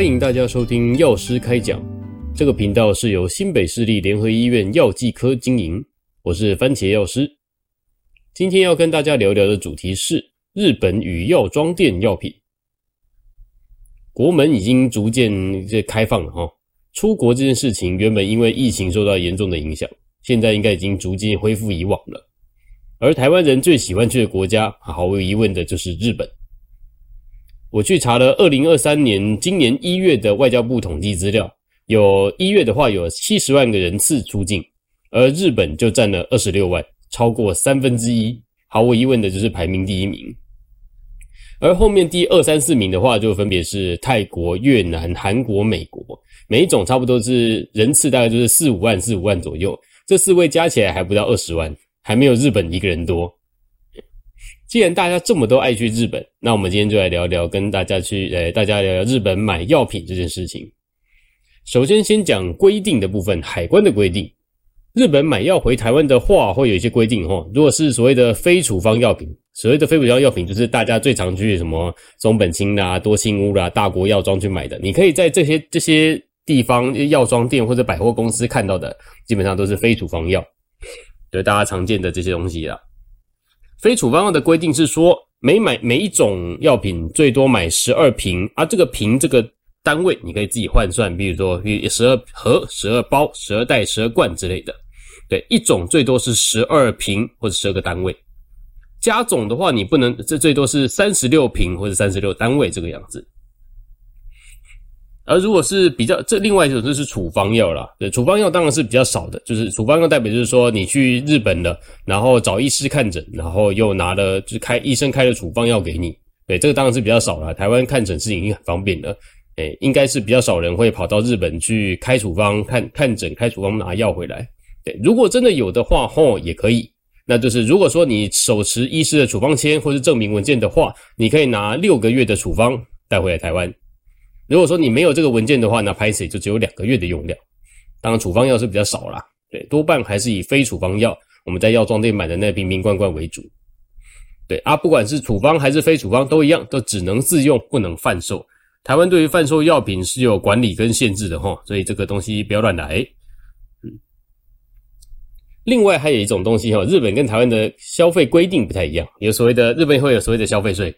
欢迎大家收听药师开讲。这个频道是由新北市立联合医院药剂科经营，我是番茄药师。今天要跟大家聊聊的主题是日本与药妆店药品。国门已经逐渐这开放了哈，出国这件事情原本因为疫情受到严重的影响，现在应该已经逐渐恢复以往了。而台湾人最喜欢去的国家，毫无疑问的就是日本。我去查了二零二三年今年一月的外交部统计资料，有一月的话有七十万个人次出境，而日本就占了二十六万，超过三分之一，毫无疑问的就是排名第一名。而后面第二三四名的话，就分别是泰国、越南、韩国、美国，每一种差不多是人次大概就是四五万、四五万左右，这四位加起来还不到二十万，还没有日本一个人多。既然大家这么都爱去日本，那我们今天就来聊聊，跟大家去，呃，大家聊聊日本买药品这件事情。首先，先讲规定的部分，海关的规定。日本买药回台湾的话，会有一些规定齁。如果是所谓的非处方药品，所谓的非处方药品，就是大家最常去什么松本清啦、多庆屋啦、大国药妆去买的，你可以在这些这些地方药妆店或者百货公司看到的，基本上都是非处方药，就大家常见的这些东西啦。非处方药的规定是说，每买每一种药品最多买十二瓶，啊，这个瓶这个单位你可以自己换算，比如说十二盒、十二包、十二袋、十二罐之类的。对，一种最多是十二瓶或者十二个单位，加总的话你不能，这最多是三十六瓶或者三十六单位这个样子。而如果是比较，这另外一种就是处方药啦。对，处方药当然是比较少的，就是处方药代表就是说你去日本了，然后找医师看诊，然后又拿了就是开医生开的处方药给你。对，这个当然是比较少了。台湾看诊是已经很方便了，诶，应该是比较少人会跑到日本去开处方看看诊，开处方拿药回来。对，如果真的有的话，吼也可以。那就是如果说你手持医师的处方签或是证明文件的话，你可以拿六个月的处方带回来台湾。如果说你没有这个文件的话，那拍谢就只有两个月的用量。当然，处方药是比较少啦，对，多半还是以非处方药，我们在药妆店买的那瓶瓶罐罐为主。对啊，不管是处方还是非处方都一样，都只能自用，不能贩售。台湾对于贩售药品是有管理跟限制的哈，所以这个东西不要乱来。嗯，另外还有一种东西哈，日本跟台湾的消费规定不太一样，有所谓的日本会有所谓的消费税。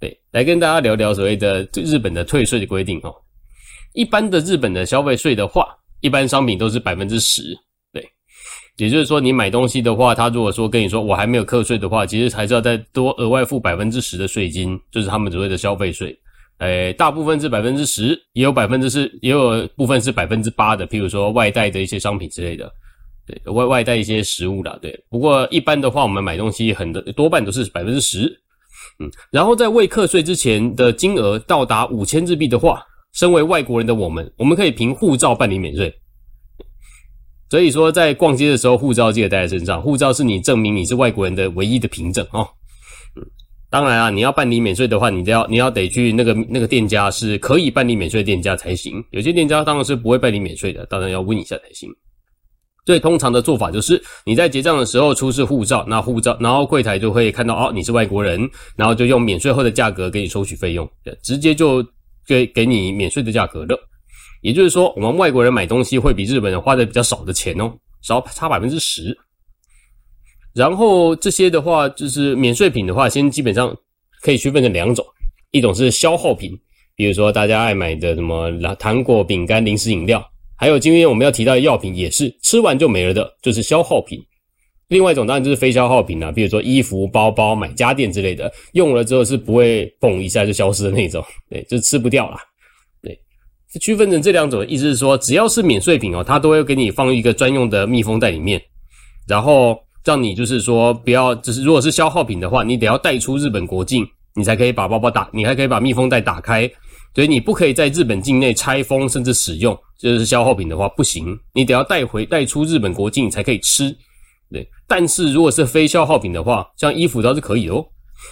对，来跟大家聊聊所谓的日本的退税的规定哦。一般的日本的消费税的话，一般商品都是百分之十。对，也就是说你买东西的话，他如果说跟你说我还没有课税的话，其实还是要再多额外付百分之十的税金，就是他们所谓的消费税。诶，大部分是百分之十，也有百分之四，也有部分是百分之八的，譬如说外带的一些商品之类的。对，外外带一些食物啦。对，不过一般的话，我们买东西很多多半都是百分之十。嗯，然后在未课税之前的金额到达五千日币的话，身为外国人的我们，我们可以凭护照办理免税。所以说，在逛街的时候，护照记得带在身上，护照是你证明你是外国人的唯一的凭证哦。嗯，当然啊，你要办理免税的话，你都要你要得去那个那个店家是可以办理免税店家才行。有些店家当然是不会办理免税的，当然要问一下才行。最通常的做法就是你在结账的时候出示护照，那护照，然后柜台就会看到哦，你是外国人，然后就用免税后的价格给你收取费用，直接就给给你免税的价格了。也就是说，我们外国人买东西会比日本人花的比较少的钱哦，少差百分之十。然后这些的话，就是免税品的话，先基本上可以区分成两种，一种是消耗品，比如说大家爱买的什么糖果、饼干、零食、饮料。还有今天我们要提到的药品，也是吃完就没了的，就是消耗品。另外一种当然就是非消耗品啦，比如说衣服、包包、买家电之类的，用了之后是不会嘣一下就消失的那种，对，就吃不掉啦。对，区分成这两种，意思是说，只要是免税品哦，它都会给你放一个专用的密封袋里面，然后让你就是说不要，就是如果是消耗品的话，你得要带出日本国境，你才可以把包包打，你还可以把密封袋打开。所以你不可以在日本境内拆封甚至使用，就是消耗品的话不行，你得要带回带出日本国境才可以吃。对，但是如果是非消耗品的话，像衣服倒是可以哦。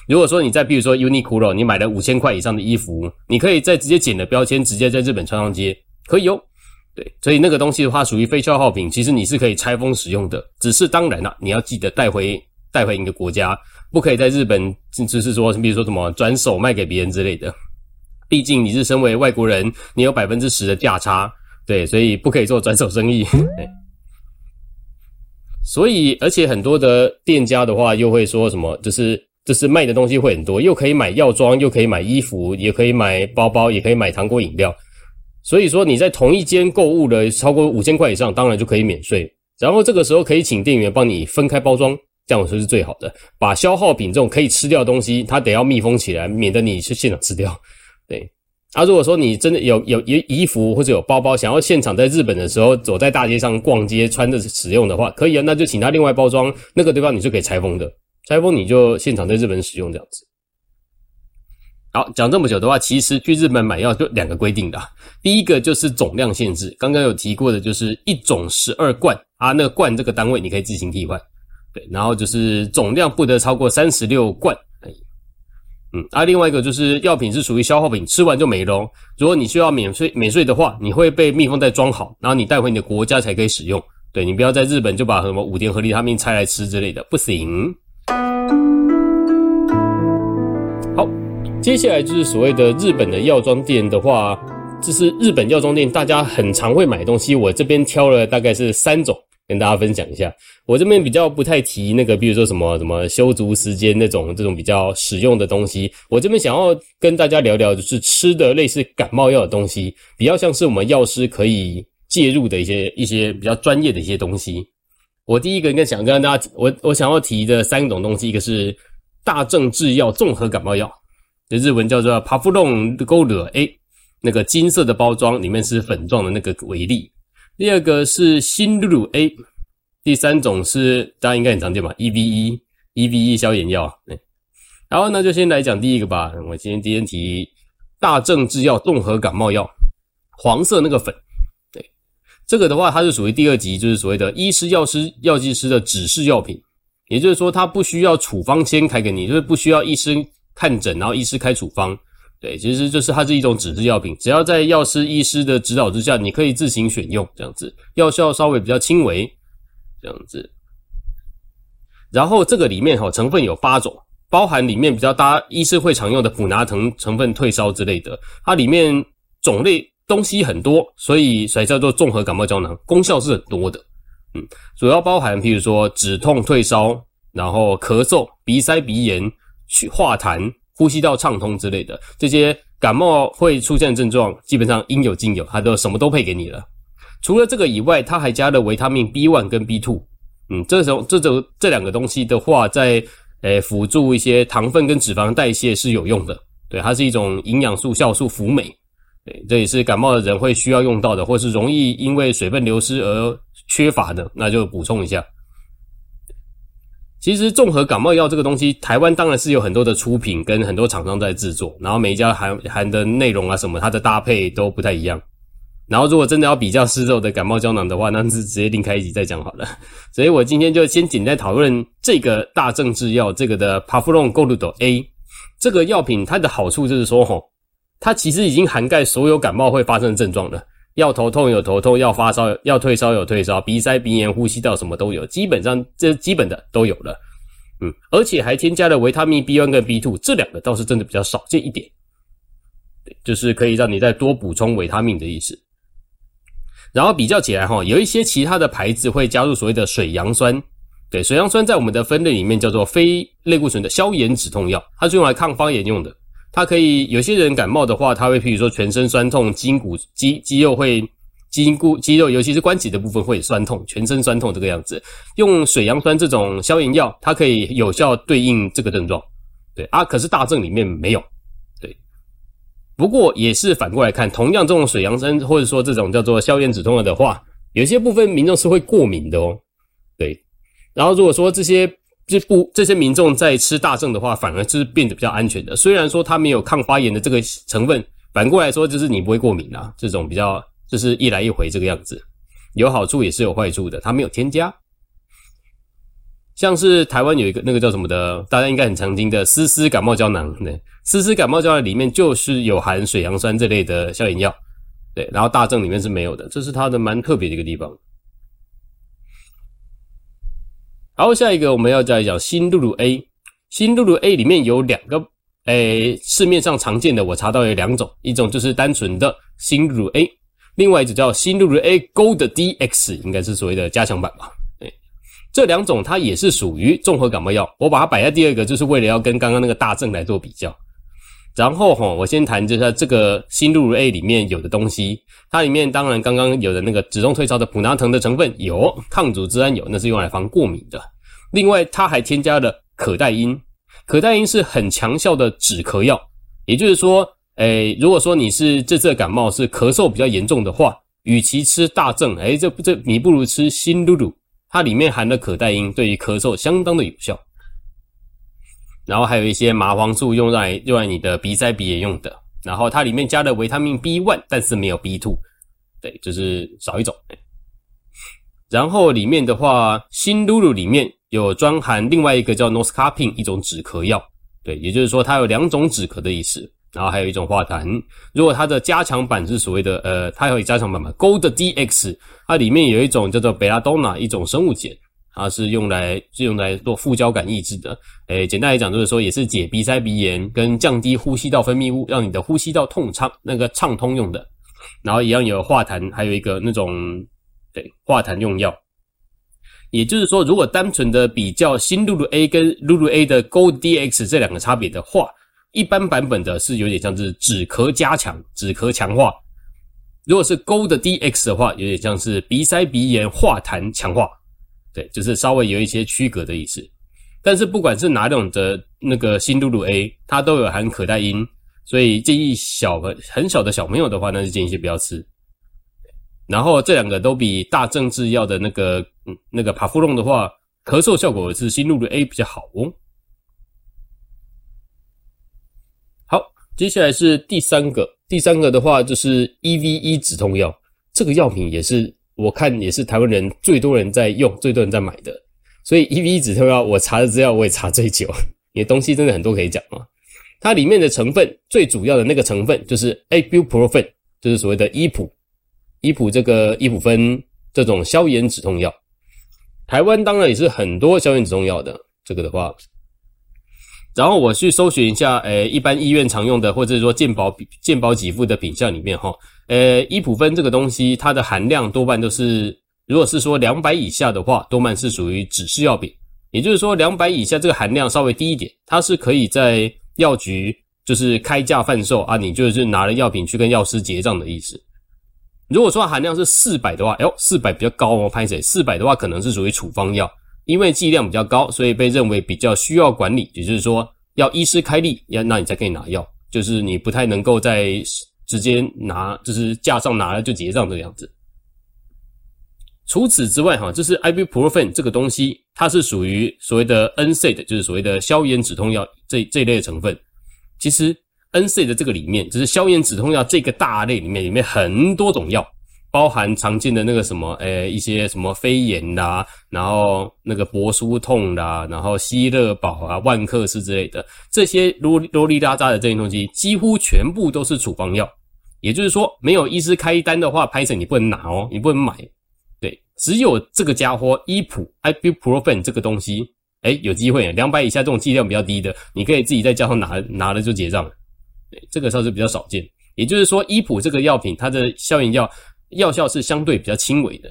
如果说你在比如说 Uniqlo 你买了五千块以上的衣服，你可以再直接剪了标签，直接在日本穿上街，可以哦。对，所以那个东西的话属于非消耗品，其实你是可以拆封使用的，只是当然啦，你要记得带回带回你的国家，不可以在日本就是说比如说什么转手卖给别人之类的。毕竟你是身为外国人，你有百分之十的价差，对，所以不可以做转手生意。对，所以而且很多的店家的话，又会说什么，就是就是卖的东西会很多，又可以买药妆，又可以买衣服，也可以买包包，也可以买糖果饮料。所以说你在同一间购物的超过五千块以上，当然就可以免税。然后这个时候可以请店员帮你分开包装。这样说是最好的，把消耗品这种可以吃掉的东西，它得要密封起来，免得你去现场吃掉。对，啊，如果说你真的有有有衣服或者有包包，想要现场在日本的时候走在大街上逛街穿着使用的话，可以啊，那就请他另外包装，那个地方你是可以拆封的，拆封你就现场在日本使用这样子。好，讲这么久的话，其实去日本买药就两个规定的，第一个就是总量限制，刚刚有提过的，就是一种十二罐啊，那个罐这个单位你可以自行替换。对，然后就是总量不得超过三十六罐。嗯，啊，另外一个就是药品是属于消耗品，吃完就没了。如果你需要免税免税的话，你会被密封袋装好，然后你带回你的国家才可以使用。对，你不要在日本就把什么五天合利他命拆来吃之类的，不行。好，接下来就是所谓的日本的药妆店的话，这是日本药妆店大家很常会买东西，我这边挑了大概是三种。跟大家分享一下，我这边比较不太提那个，比如说什么什么修足时间那种这种比较实用的东西。我这边想要跟大家聊聊，就是吃的类似感冒药的东西，比较像是我们药师可以介入的一些一些比较专业的一些东西。我第一个应该想跟大家，我我想要提的三种东西，一个是大正制药综合感冒药，就日文叫做 Paflon Gold A，那个金色的包装里面是粉状的那个维力。第二个是新露露 A，第三种是大家应该很常见吧，EVE EVE 消炎药。对，然后呢就先来讲第一个吧。我今天今天提大正制药综合感冒药，黄色那个粉。对，这个的话它是属于第二级，就是所谓的医师、药师、药剂师的指示药品，也就是说它不需要处方签开给你，就是不需要医生看诊，然后医师开处方。对，其实就是它是一种指示药品，只要在药师、医师的指导之下，你可以自行选用这样子，药效稍微比较轻微这样子。然后这个里面哈成分有八种，包含里面比较大家医师会常用的普拿疼成分退烧之类的，它里面种类东西很多，所以才叫做综合感冒胶囊，功效是很多的。嗯，主要包含譬如说止痛退烧，然后咳嗽、鼻塞、鼻炎、去化痰。呼吸道畅通之类的这些感冒会出现症状，基本上应有尽有，它都什么都配给你了。除了这个以外，它还加了维他命 B one 跟 B two，。嗯，这种这种这两个东西的话，在诶辅助一些糖分跟脂肪代谢是有用的。对，它是一种营养素、酵素、辅酶。对，这也是感冒的人会需要用到的，或是容易因为水分流失而缺乏的，那就补充一下。其实综合感冒药这个东西，台湾当然是有很多的出品跟很多厂商在制作，然后每一家含含的内容啊什么，它的搭配都不太一样。然后如果真的要比较市售的感冒胶囊的话，那是直接另开一集再讲好了。所以我今天就先简单讨论这个大正制药这个的 Paflon Gold A 这个药品，它的好处就是说，吼，它其实已经涵盖所有感冒会发生的症状了。要头痛有头痛，要发烧要退烧有退烧，鼻塞鼻炎呼吸道什么都有，基本上这基本的都有了，嗯，而且还添加了维他命 B1 跟 B2，这两个倒是真的比较少见一点，对，就是可以让你再多补充维他命的意思。然后比较起来哈，有一些其他的牌子会加入所谓的水杨酸，对，水杨酸在我们的分类里面叫做非类固醇的消炎止痛药，它是用来抗发炎用的。它可以，有些人感冒的话，他会譬如说全身酸痛，筋骨肌肌肉会筋骨肌肉，尤其是关节的部分会酸痛，全身酸痛这个样子。用水杨酸这种消炎药，它可以有效对应这个症状。对啊，可是大症里面没有。对，不过也是反过来看，同样这种水杨酸或者说这种叫做消炎止痛药的话，有些部分民众是会过敏的哦。对，然后如果说这些。这不，这些民众在吃大正的话，反而就是变得比较安全的。虽然说它没有抗发炎的这个成分，反过来说就是你不会过敏啊。这种比较就是一来一回这个样子，有好处也是有坏处的。它没有添加，像是台湾有一个那个叫什么的，大家应该很常听的斯斯感冒胶囊，对，斯斯感冒胶囊里面就是有含水杨酸这类的消炎药，对，然后大正里面是没有的，这是它的蛮特别的一个地方。好下一个我们要再讲新露露 A，新露露 A 里面有两个，诶，市面上常见的我查到有两种，一种就是单纯的新露露 A，另外一种叫新露露 A Gold DX，应该是所谓的加强版吧。诶，这两种它也是属于综合感冒药，我把它摆在第二个，就是为了要跟刚刚那个大正来做比较。然后哈，我先谈就是这个新露露 A 里面有的东西，它里面当然刚刚有的那个止痛退烧的普拿疼的成分有，抗组织胺有，那是用来防过敏的。另外，它还添加了可待因，可待因是很强效的止咳药，也就是说，诶，如果说你是这次感冒是咳嗽比较严重的话，与其吃大正，诶，这这你不如吃新露露，它里面含的可待因，对于咳嗽相当的有效。然后还有一些麻黄素用来用来你的鼻塞鼻炎用的，然后它里面加了维他命 B one，但是没有 B two，对，就是少一种。然后里面的话，新露露里面有专含另外一个叫 Noscapine 一种止咳药，对，也就是说它有两种止咳的意思。然后还有一种化痰，如果它的加强版是所谓的呃，它有加强版嘛，Gold DX，它里面有一种叫做贝拉多纳一种生物碱。它是用来是用来做副交感抑制的，诶，简单来讲就是说也是解鼻塞鼻炎跟降低呼吸道分泌物，让你的呼吸道通畅那个畅通用的。然后一样有化痰，还有一个那种对化痰用药。也就是说，如果单纯的比较新露露 A 跟露露 A 的 Gold DX 这两个差别的话，一般版本的是有点像是止咳加强、止咳强化；如果是 Gold DX 的话，有点像是鼻塞鼻炎化痰强化。对，就是稍微有一些区隔的意思，但是不管是哪种的那个新露露 A，它都有含可待因，所以建议小很小的小朋友的话，那就建议先不要吃。然后这两个都比大正制药的那个那个帕夫隆的话，咳嗽效果是新露露 A 比较好哦。好，接下来是第三个，第三个的话就是 EVE 止痛药，这个药品也是。我看也是台湾人最多人在用，最多人在买的，所以 EVE 止痛药我查的资料我也查最久，因为东西真的很多可以讲嘛。它里面的成分最主要的那个成分就是 Ibuprofen，就是所谓的伊普，伊普这个伊普芬这种消炎止痛药。台湾当然也是很多消炎止痛药的，这个的话。然后我去搜寻一下，诶，一般医院常用的，或者说健保健保给付的品项里面，哈，呃，伊普芬这个东西，它的含量多半都是，如果是说两百以下的话，多半是属于指示药品，也就是说两百以下这个含量稍微低一点，它是可以在药局就是开价贩售啊，你就是拿了药品去跟药师结账的意思。如果说含量是四百的话，哎呦，四百比较高哦，拍谢，四百的话可能是属于处方药。因为剂量比较高，所以被认为比较需要管理，也就是说要医师开立，要那你才可以拿药，就是你不太能够在直接拿，就是架上拿了就结账这个样子。除此之外，哈，就是 Ibuprofen 这个东西，它是属于所谓的 NSAID，就是所谓的消炎止痛药这这一类的成分。其实 NSAID 这个里面，就是消炎止痛药这个大类里面，里面很多种药。包含常见的那个什么，诶、一些什么飞炎啦，然后那个柏舒痛啦，然后希乐宝啊、万克斯之类的，这些啰啰里拉扎的这些东西，几乎全部都是处方药。也就是说，没有医师开单的话，拍成你不能拿哦，你不能买。对，只有这个家伙伊普 （Ibuprofen） 这个东西，诶、欸，有机会，两百以下这种剂量比较低的，你可以自己在家上拿，拿了就结账。对，这个倒是比较少见。也就是说，伊普这个药品，它的消炎药。药效是相对比较轻微的，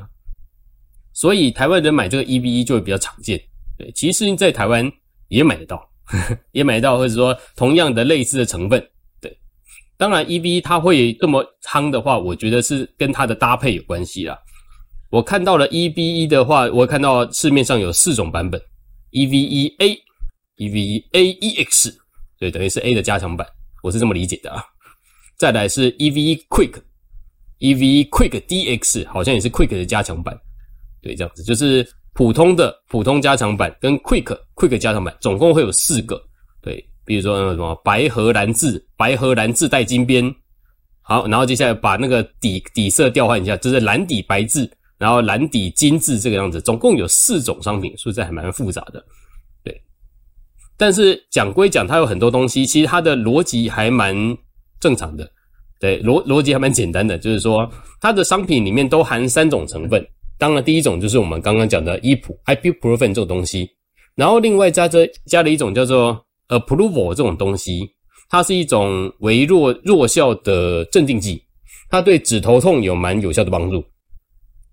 所以台湾人买这个 EVE 就会比较常见。对，其实在台湾也买得到，呵 呵也买得到，或者说同样的类似的成分。对，当然 EVE 它会这么夯的话，我觉得是跟它的搭配有关系啦。我看到了 EVE 的话，我看到市面上有四种版本：EVE A、EVE AEX，对，等于是 A 的加强版，我是这么理解的啊。再来是 EVE Quick。EV Quick DX 好像也是 Quick 的加强版，对，这样子就是普通的普通加强版跟 Quick Quick 加强版，总共会有四个，对，比如说那什么白和蓝字，白和蓝字带金边，好，然后接下来把那个底底色调换一下，就是蓝底白字，然后蓝底金字这个样子，总共有四种商品，说实在还蛮复杂的，对，但是讲归讲，它有很多东西，其实它的逻辑还蛮正常的。对，逻逻辑还蛮简单的，就是说它的商品里面都含三种成分。当然，第一种就是我们刚刚讲的伊普 （Ibuprofen） 这种东西，然后另外加着加了一种叫做 Approval 这种东西。它是一种微弱弱效的镇定剂，它对止头痛有蛮有效的帮助。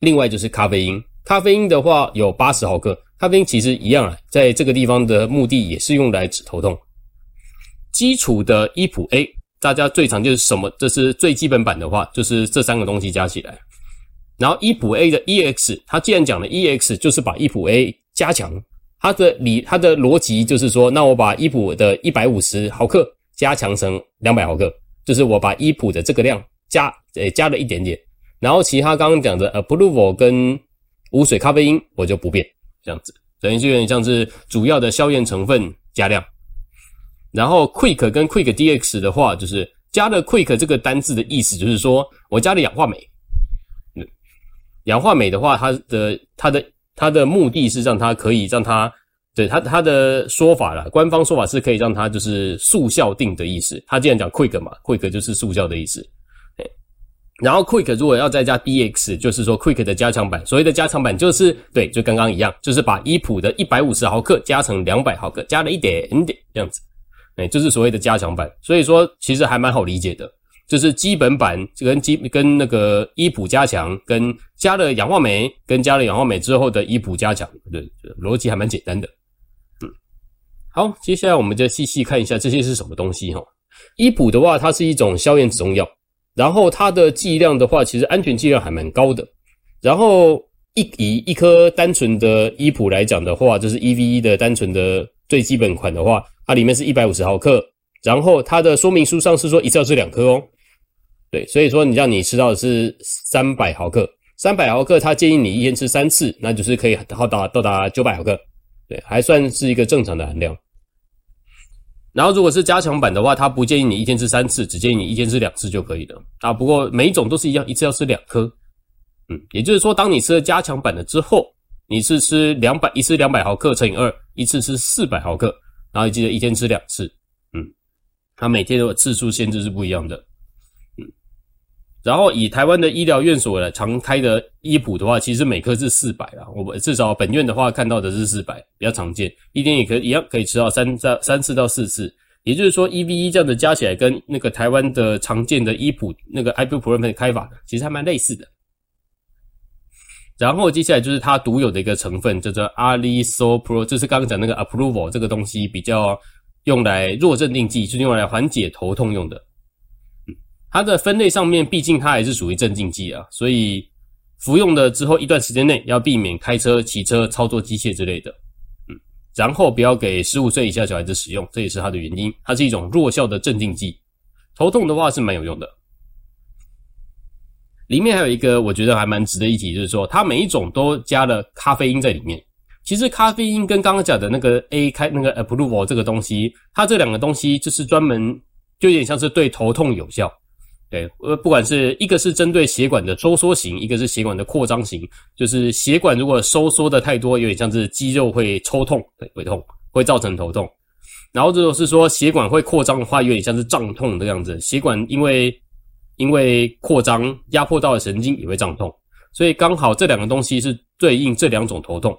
另外就是咖啡因，咖啡因的话有八十毫克，咖啡因其实一样啊，在这个地方的目的也是用来止头痛。基础的依普 A，大家最常就是什么？这是最基本版的话，就是这三个东西加起来。然后依普 A 的 EX，它既然讲了 EX，就是把依普 A 加强。它的理，它的逻辑就是说，那我把依普的一百五十毫克加强成两百毫克，就是我把依普的这个量加，诶，加了一点点。然后其他刚刚讲的 Approval 跟无水咖啡因我就不变，这样子，等于就有点像是主要的消炎成分加量。然后 Quick 跟 Quick DX 的话，就是加了 Quick 这个单字的意思，就是说我加了氧化镁。氧化镁的话，它的它的它的目的是让它可以让它，对它它的说法啦，官方说法是可以让它就是速效定的意思。它既然讲 Quick 嘛，Quick 就是速效的意思。然后 Quick 如果要再加 DX，就是说 Quick 的加强版。所谓的加强版就是对，就刚刚一样，就是把依普的一百五十毫克加成两百毫克，加了一点点这样子。哎，就是所谓的加强版，所以说其实还蛮好理解的，就是基本版跟基跟那个依普加强，跟加了氧化镁，跟加了氧化镁之后的依普加强，对，逻辑还蛮简单的。嗯，好，接下来我们就细细看一下这些是什么东西哈。依普的话，它是一种消炎止痛药，然后它的剂量的话，其实安全剂量还蛮高的。然后一以一颗单纯的依普来讲的话，就是 EVE 的单纯的最基本款的话。它里面是一百五十毫克，然后它的说明书上是说一次要吃两颗哦，对，所以说你让你吃到的是三百毫克，三百毫克，它建议你一天吃三次，那就是可以到达到达九百毫克，对，还算是一个正常的含量。然后如果是加强版的话，它不建议你一天吃三次，只建议你一天吃两次就可以了啊。不过每一种都是一样，一次要吃两颗，嗯，也就是说，当你吃了加强版的之后，你是吃两百，一次两百毫克乘以二，一次是四百毫克。然后记得一天吃两次，嗯，它每天的次数限制是不一样的，嗯，然后以台湾的医疗院所来常开的依普的话，其实每颗是四百啦，我们至少本院的话看到的是四百，比较常见，一天也可以一样可以吃到三到三次到四次，也就是说一 v 一这样的加起来跟那个台湾的常见的依普那个 Ibuprofen 的开法其实还蛮类似的。然后接下来就是它独有的一个成分，叫做 Alisopro，就是刚刚讲那个 Approval 这个东西，比较用来弱镇定剂，是用来缓解头痛用的。嗯，它的分类上面，毕竟它还是属于镇静剂啊，所以服用了之后一段时间内要避免开车、骑车、操作机械之类的。嗯，然后不要给十五岁以下小孩子使用，这也是它的原因。它是一种弱效的镇定剂，头痛的话是蛮有用的。里面还有一个我觉得还蛮值得一提，就是说它每一种都加了咖啡因在里面。其实咖啡因跟刚刚讲的那个 A 开那个 Approval 这个东西，它这两个东西就是专门就有点像是对头痛有效。对，呃，不管是一个是针对血管的收缩型，一个是血管的扩张型，就是血管如果收缩的太多，有点像是肌肉会抽痛，对，会痛，会造成头痛。然后如果是说血管会扩张的话，有点像是胀痛的样子，血管因为。因为扩张压迫到的神经也会胀痛，所以刚好这两个东西是对应这两种头痛，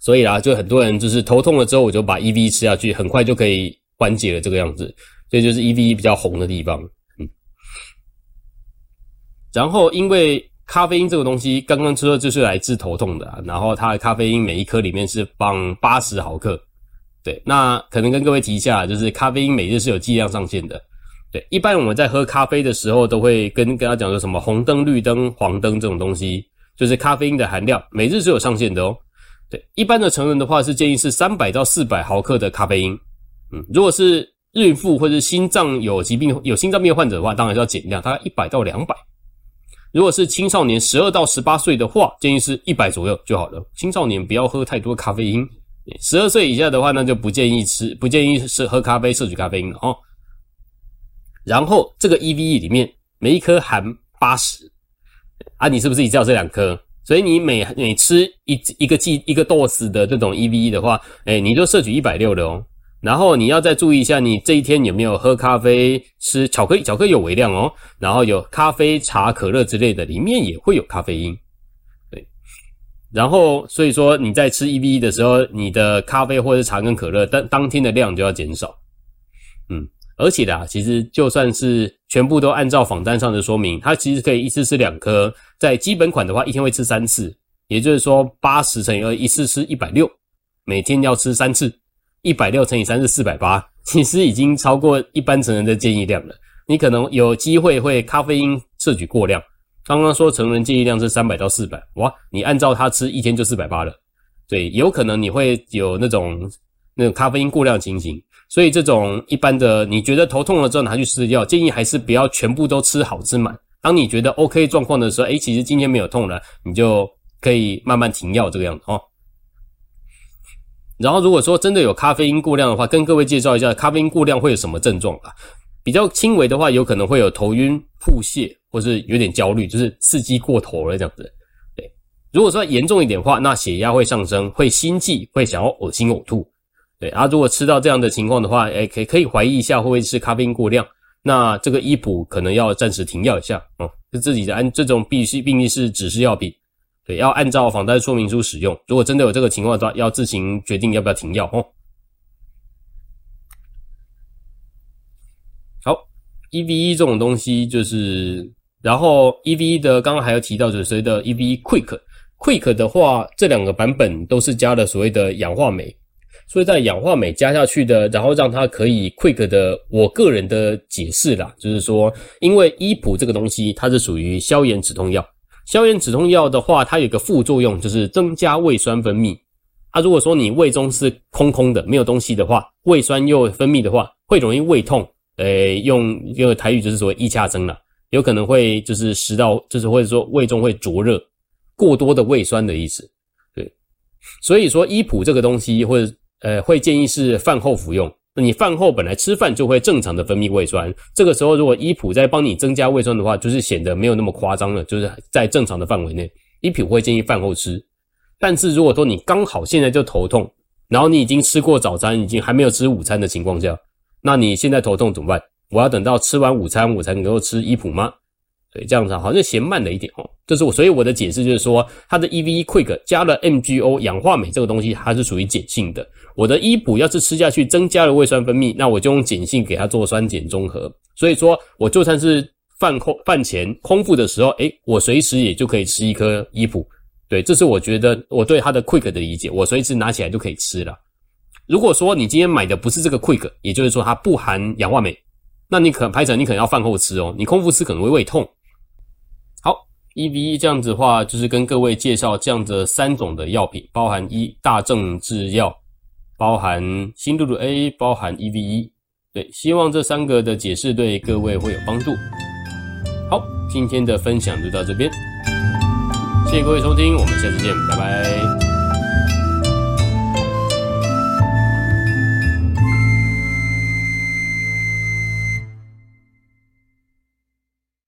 所以啦，就很多人就是头痛了之后，我就把 E V 吃下去，很快就可以缓解了这个样子，所以就是 E V 比较红的地方。嗯，然后因为咖啡因这个东西刚刚说就是来治头痛的，然后它的咖啡因每一颗里面是放八十毫克，对，那可能跟各位提一下，就是咖啡因每日是有剂量上限的。对，一般我们在喝咖啡的时候，都会跟跟他讲说什么红灯、绿灯、黄灯这种东西，就是咖啡因的含量，每日是有上限的哦。对，一般的成人的话是建议是三百到四百毫克的咖啡因。嗯，如果是孕妇或者心脏有疾病、有心脏病患者的话，当然是要减量，大概一百到两百。如果是青少年十二到十八岁的话，建议是一百左右就好了。青少年不要喝太多咖啡因，十二岁以下的话，那就不建议吃，不建议是喝咖啡摄取咖啡因了哦。然后这个 EVE 里面每一颗含八十啊，你是不是一次要这两颗？所以你每每吃一一个剂一个 dose 的这种 EVE 的话，诶你就摄取一百六的哦。然后你要再注意一下，你这一天有没有喝咖啡、吃巧克力？巧克力有微量哦。然后有咖啡、茶、可乐之类的，里面也会有咖啡因。对。然后所以说你在吃 EVE 的时候，你的咖啡或者是茶跟可乐当当天的量就要减少。嗯。而且啦，其实就算是全部都按照仿单上的说明，它其实可以一次吃两颗。在基本款的话，一天会吃三次，也就是说八十乘以二，一次吃一百六，每天要吃三次，一百六乘以三是四百八，其实已经超过一般成人的建议量了。你可能有机会会咖啡因摄取过量。刚刚说成人建议量是三百到四百，哇，你按照它吃一天就四百八了。对，有可能你会有那种那种咖啡因过量情形。所以这种一般的，你觉得头痛了之后拿去吃药，建议还是不要全部都吃好吃满。当你觉得 OK 状况的时候，诶，其实今天没有痛了，你就可以慢慢停药这个样子哦。然后如果说真的有咖啡因过量的话，跟各位介绍一下咖啡因过量会有什么症状啊？比较轻微的话，有可能会有头晕、腹泻，或是有点焦虑，就是刺激过头了这样子。对，如果说严重一点的话，那血压会上升，会心悸，会想要恶心呕吐。对啊，如果吃到这样的情况的话，诶，可以可以怀疑一下会不会是咖啡因过量，那这个医补可能要暂时停药一下哦。是自己的按这种必须并不是指示药品，对，要按照仿单说明书使用。如果真的有这个情况的话，要自行决定要不要停药哦。好，EVE 这种东西就是，然后 EVE 的刚刚还有提到就是所谓的 EVE Quick，Quick 的话，这两个版本都是加了所谓的氧化镁。所以在氧化镁加下去的，然后让它可以 quick 的，我个人的解释啦，就是说，因为伊普这个东西它是属于消炎止痛药，消炎止痛药的话，它有个副作用就是增加胃酸分泌。它、啊、如果说你胃中是空空的，没有东西的话，胃酸又分泌的话，会容易胃痛。诶、用用台语就是所谓易掐争啦，有可能会就是食道，就是或者说胃中会灼热，过多的胃酸的意思。对，所以说伊普这个东西或者。呃，会建议是饭后服用。那你饭后本来吃饭就会正常的分泌胃酸，这个时候如果依普在帮你增加胃酸的话，就是显得没有那么夸张了，就是在正常的范围内。依普会建议饭后吃，但是如果说你刚好现在就头痛，然后你已经吃过早餐，已经还没有吃午餐的情况下，那你现在头痛怎么办？我要等到吃完午餐我才能够吃依普吗？对，这样子好像嫌慢了一点哦。这是我，所以我的解释就是说，它的 EVE Quick 加了 MGO 氧化镁这个东西，它是属于碱性的。我的伊普要是吃下去增加了胃酸分泌，那我就用碱性给它做酸碱中和。所以说，我就算是饭后饭前空腹的时候，诶，我随时也就可以吃一颗伊普。对，这是我觉得我对它的 Quick 的理解，我随时拿起来就可以吃了。如果说你今天买的不是这个 Quick，也就是说它不含氧化镁，那你可能拍成你可能要饭后吃哦，你空腹吃可能会胃痛。一比一这样子的话，就是跟各位介绍这样子三种的药品，包含一大正制药。包含新度度 A，包含一 v 一对，希望这三个的解释对各位会有帮助。好，今天的分享就到这边，谢谢各位收听，我们下次见，拜拜。